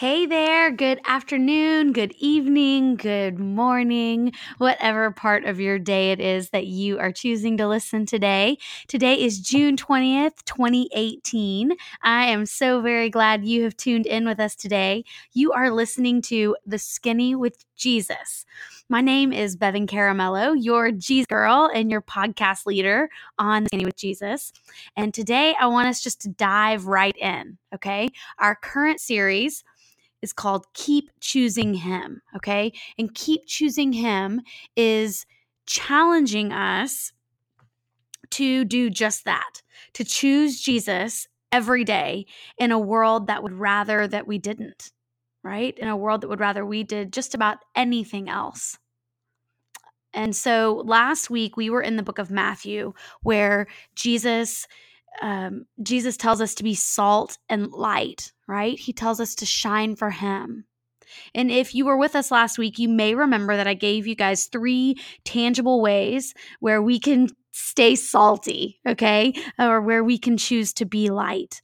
Hey there, good afternoon, good evening, good morning, whatever part of your day it is that you are choosing to listen today. Today is June 20th, 2018. I am so very glad you have tuned in with us today. You are listening to The Skinny with Jesus. My name is Bevan Caramello, your Jesus girl and your podcast leader on Skinny with Jesus. And today I want us just to dive right in, okay? Our current series is called Keep Choosing Him. Okay. And Keep Choosing Him is challenging us to do just that, to choose Jesus every day in a world that would rather that we didn't, right? In a world that would rather we did just about anything else. And so last week we were in the book of Matthew where Jesus um, Jesus tells us to be salt and light, right? He tells us to shine for Him. And if you were with us last week, you may remember that I gave you guys three tangible ways where we can stay salty, okay? Or where we can choose to be light.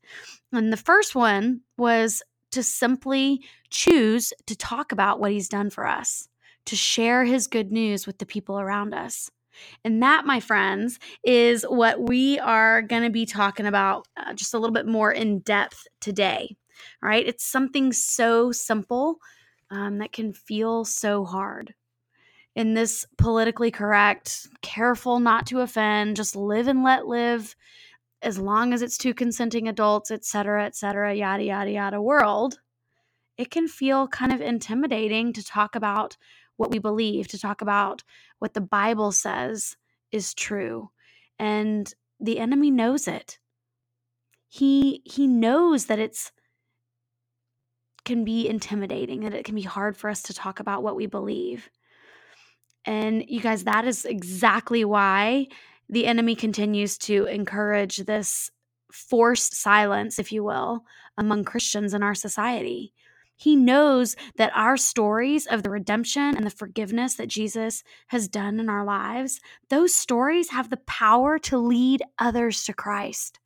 And the first one was to simply choose to talk about what He's done for us, to share His good news with the people around us. And that, my friends, is what we are going to be talking about uh, just a little bit more in depth today. All right. It's something so simple um, that can feel so hard. In this politically correct, careful not to offend, just live and let live as long as it's two consenting adults, et cetera, et cetera, yada, yada, yada world, it can feel kind of intimidating to talk about what we believe, to talk about what the Bible says is true. And the enemy knows it. He he knows that it's can be intimidating that it can be hard for us to talk about what we believe. And you guys that is exactly why the enemy continues to encourage this forced silence, if you will, among Christians in our society. He knows that our stories of the redemption and the forgiveness that Jesus has done in our lives, those stories have the power to lead others to Christ.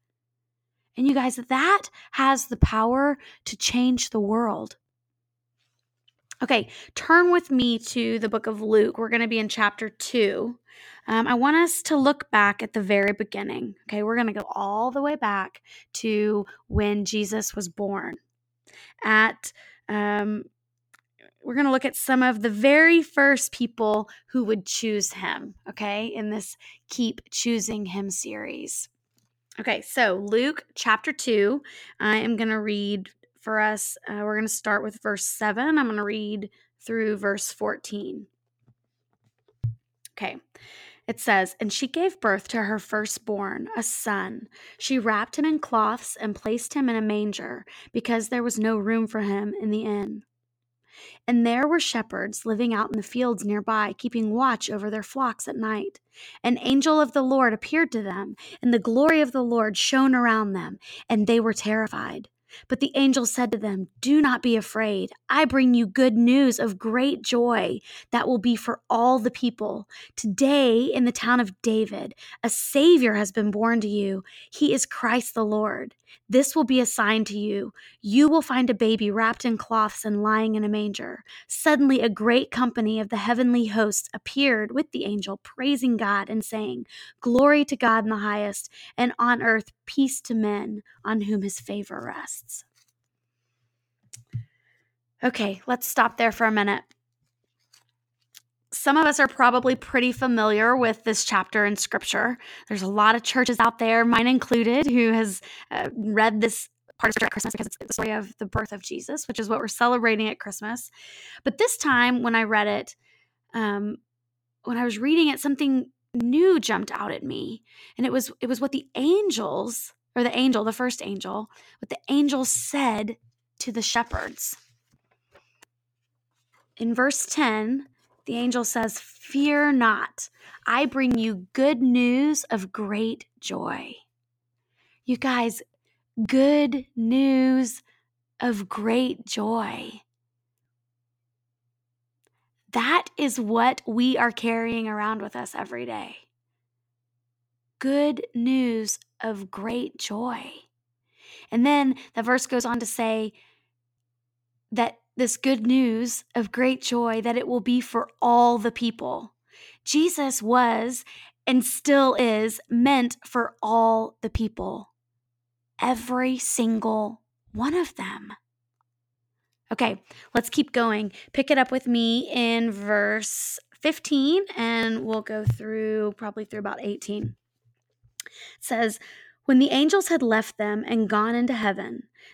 And you guys, that has the power to change the world. Okay, turn with me to the book of Luke. We're going to be in chapter 2. Um, I want us to look back at the very beginning. Okay, we're going to go all the way back to when Jesus was born. At um, we're going to look at some of the very first people who would choose him, okay, in this Keep Choosing Him series. Okay, so Luke chapter 2, I am going to read for us. Uh, we're going to start with verse 7. I'm going to read through verse 14. Okay. It says, And she gave birth to her firstborn, a son. She wrapped him in cloths and placed him in a manger, because there was no room for him in the inn. And there were shepherds living out in the fields nearby, keeping watch over their flocks at night. An angel of the Lord appeared to them, and the glory of the Lord shone around them, and they were terrified. But the angel said to them, Do not be afraid. I bring you good news of great joy that will be for all the people. Today, in the town of David, a Savior has been born to you. He is Christ the Lord. This will be a sign to you. You will find a baby wrapped in cloths and lying in a manger. Suddenly, a great company of the heavenly hosts appeared with the angel, praising God and saying, Glory to God in the highest, and on earth peace to men on whom his favor rests. Okay, let's stop there for a minute. Some of us are probably pretty familiar with this chapter in scripture. There's a lot of churches out there, mine included, who has uh, read this part of Christmas because it's the story of the birth of Jesus, which is what we're celebrating at Christmas. But this time, when I read it, um, when I was reading it, something new jumped out at me, and it was it was what the angels or the angel, the first angel, what the angel said to the shepherds. In verse 10, the angel says, Fear not, I bring you good news of great joy. You guys, good news of great joy. That is what we are carrying around with us every day. Good news of great joy. And then the verse goes on to say, that this good news of great joy that it will be for all the people. Jesus was and still is meant for all the people. Every single one of them. Okay, let's keep going. Pick it up with me in verse 15 and we'll go through probably through about 18. It says, When the angels had left them and gone into heaven,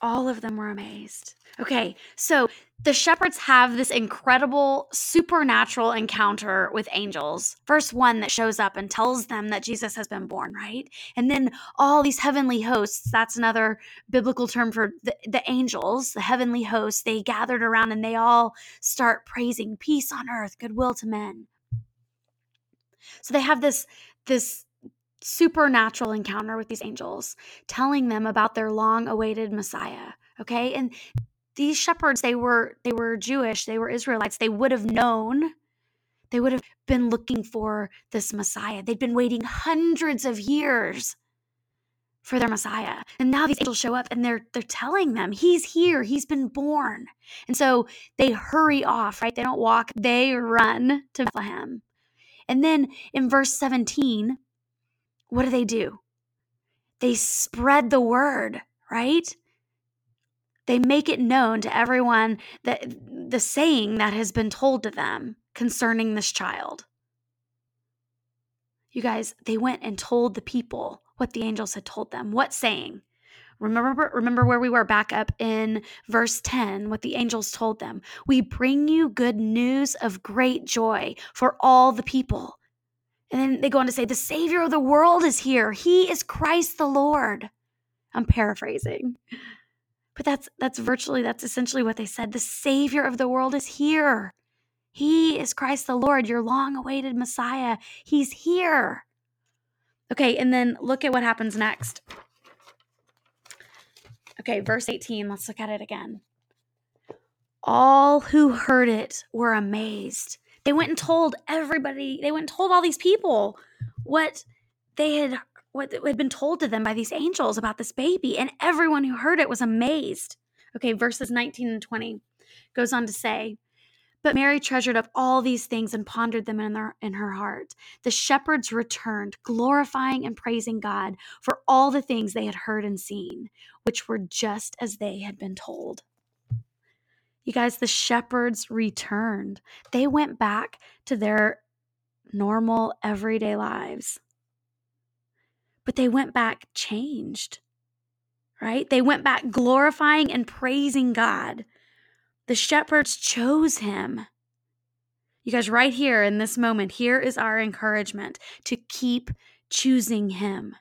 All of them were amazed. Okay, so the shepherds have this incredible supernatural encounter with angels. First one that shows up and tells them that Jesus has been born, right? And then all these heavenly hosts, that's another biblical term for the, the angels, the heavenly hosts, they gathered around and they all start praising peace on earth, goodwill to men. So they have this this supernatural encounter with these angels, telling them about their long awaited Messiah. Okay. And these shepherds, they were they were Jewish, they were Israelites. They would have known, they would have been looking for this Messiah. They'd been waiting hundreds of years for their Messiah. And now these angels show up and they're they're telling them he's here, he's been born. And so they hurry off, right? They don't walk, they run to Bethlehem. And then in verse 17, what do they do? They spread the word, right? They make it known to everyone that the saying that has been told to them concerning this child. You guys, they went and told the people what the angels had told them. What saying? Remember remember where we were back up in verse 10 what the angels told them. We bring you good news of great joy for all the people and then they go on to say, The Savior of the world is here. He is Christ the Lord. I'm paraphrasing. But that's that's virtually that's essentially what they said. The Savior of the world is here. He is Christ the Lord, your long-awaited Messiah. He's here. Okay, and then look at what happens next. Okay, verse 18. Let's look at it again. All who heard it were amazed they went and told everybody, they went and told all these people what they had what had been told to them by these angels about this baby and everyone who heard it was amazed. Okay, verses 19 and 20 goes on to say, but Mary treasured up all these things and pondered them in, their, in her heart. The shepherds returned, glorifying and praising God for all the things they had heard and seen, which were just as they had been told. You guys, the shepherds returned. They went back to their normal, everyday lives. But they went back changed, right? They went back glorifying and praising God. The shepherds chose him. You guys, right here in this moment, here is our encouragement to keep choosing him.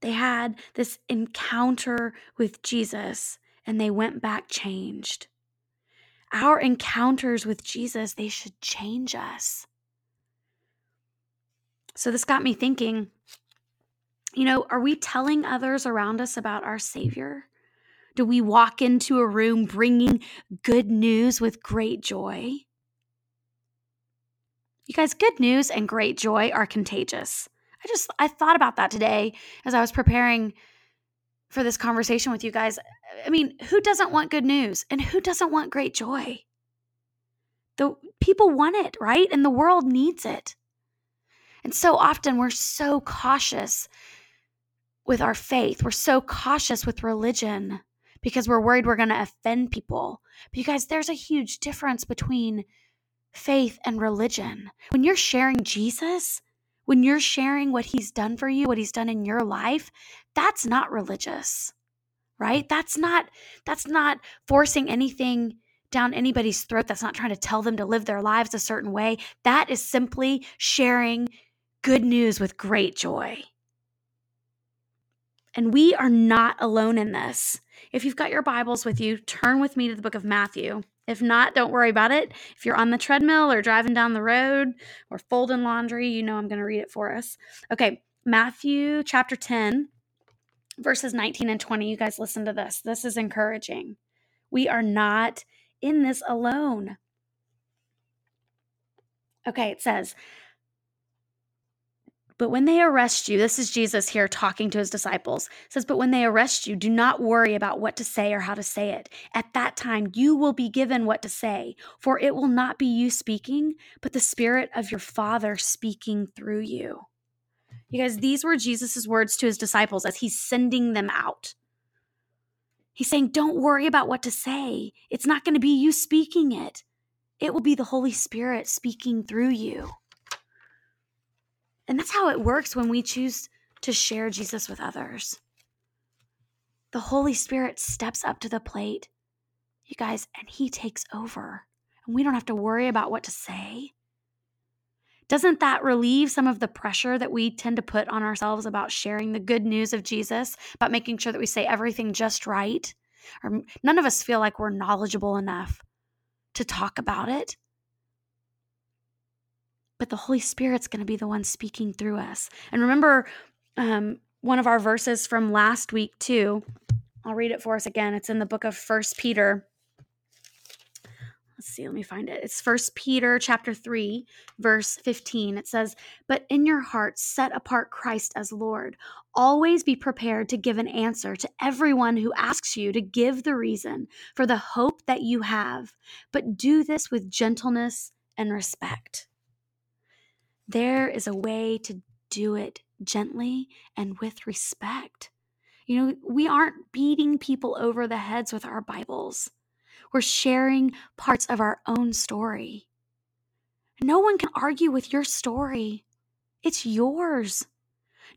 They had this encounter with Jesus and they went back changed. Our encounters with Jesus, they should change us. So this got me thinking, you know, are we telling others around us about our Savior? Do we walk into a room bringing good news with great joy? You guys, good news and great joy are contagious. I just I thought about that today as I was preparing for this conversation with you guys. I mean, who doesn't want good news and who doesn't want great joy? The people want it, right? And the world needs it. And so often we're so cautious with our faith. We're so cautious with religion because we're worried we're going to offend people. But you guys, there's a huge difference between faith and religion. When you're sharing Jesus, when you're sharing what he's done for you, what he's done in your life, that's not religious. Right? Mm. That's not that's not forcing anything down anybody's throat. That's not trying to tell them to live their lives a certain way. That is simply sharing good news with great joy. And we are not alone in this. If you've got your Bibles with you, turn with me to the book of Matthew. If not, don't worry about it. If you're on the treadmill or driving down the road or folding laundry, you know I'm going to read it for us. Okay, Matthew chapter 10, verses 19 and 20. You guys listen to this. This is encouraging. We are not in this alone. Okay, it says, but when they arrest you, this is Jesus here talking to his disciples. says, But when they arrest you, do not worry about what to say or how to say it. At that time, you will be given what to say, for it will not be you speaking, but the Spirit of your Father speaking through you. You guys, these were Jesus' words to his disciples as he's sending them out. He's saying, Don't worry about what to say. It's not going to be you speaking it, it will be the Holy Spirit speaking through you. And that's how it works when we choose to share Jesus with others. The Holy Spirit steps up to the plate, you guys, and He takes over. And we don't have to worry about what to say. Doesn't that relieve some of the pressure that we tend to put on ourselves about sharing the good news of Jesus, about making sure that we say everything just right? Or none of us feel like we're knowledgeable enough to talk about it but the Holy Spirit's going to be the one speaking through us. And remember um, one of our verses from last week, too. I'll read it for us again. It's in the book of First Peter. Let's see, let me find it. It's First Peter chapter 3, verse 15. It says, But in your hearts set apart Christ as Lord. Always be prepared to give an answer to everyone who asks you to give the reason for the hope that you have, but do this with gentleness and respect there is a way to do it gently and with respect. You know, we aren't beating people over the heads with our Bibles. We're sharing parts of our own story. No one can argue with your story. It's yours.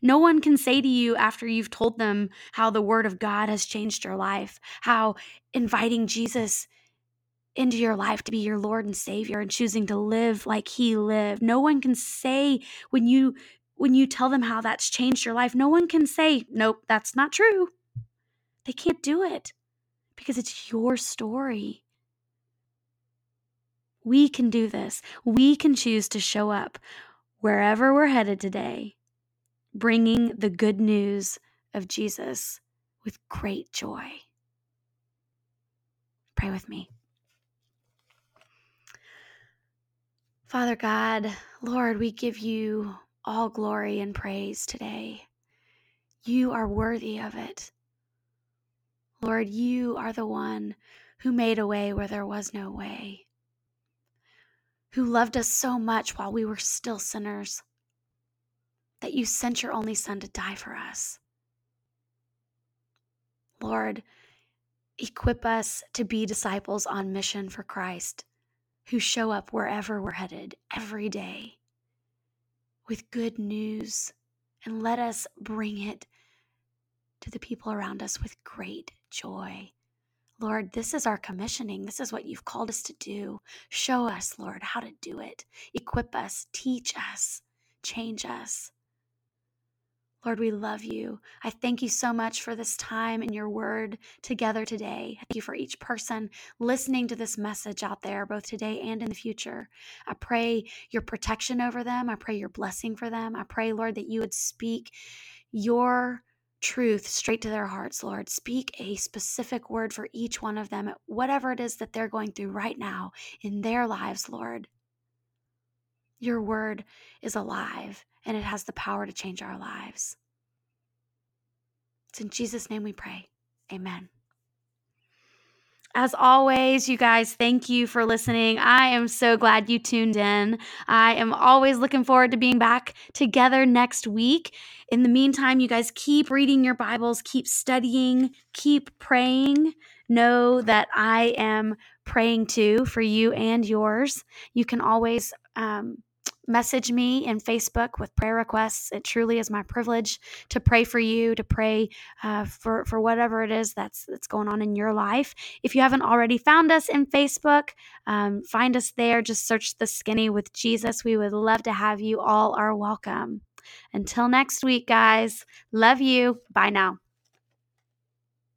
No one can say to you after you've told them how the Word of God has changed your life, how inviting Jesus into your life to be your Lord and Savior and choosing to live like he lived. No one can say when you when you tell them how that's changed your life, no one can say, "Nope, that's not true." They can't do it because it's your story. We can do this. We can choose to show up wherever we're headed today, bringing the good news of Jesus with great joy. Pray with me. Father God, Lord, we give you all glory and praise today. You are worthy of it. Lord, you are the one who made a way where there was no way, who loved us so much while we were still sinners, that you sent your only Son to die for us. Lord, equip us to be disciples on mission for Christ who show up wherever we're headed every day with good news and let us bring it to the people around us with great joy. Lord, this is our commissioning. This is what you've called us to do. Show us, Lord, how to do it. Equip us, teach us, change us. Lord, we love you. I thank you so much for this time and your word together today. Thank you for each person listening to this message out there, both today and in the future. I pray your protection over them. I pray your blessing for them. I pray, Lord, that you would speak your truth straight to their hearts, Lord. Speak a specific word for each one of them, whatever it is that they're going through right now in their lives, Lord. Your word is alive and it has the power to change our lives. It's in Jesus' name we pray. Amen. As always, you guys, thank you for listening. I am so glad you tuned in. I am always looking forward to being back together next week. In the meantime, you guys keep reading your Bibles, keep studying, keep praying. Know that I am praying too for you and yours. You can always um, message me in Facebook with prayer requests. It truly is my privilege to pray for you, to pray uh, for for whatever it is that's that's going on in your life. If you haven't already found us in Facebook, um, find us there. Just search the Skinny with Jesus. We would love to have you. All are welcome. Until next week, guys. Love you. Bye now.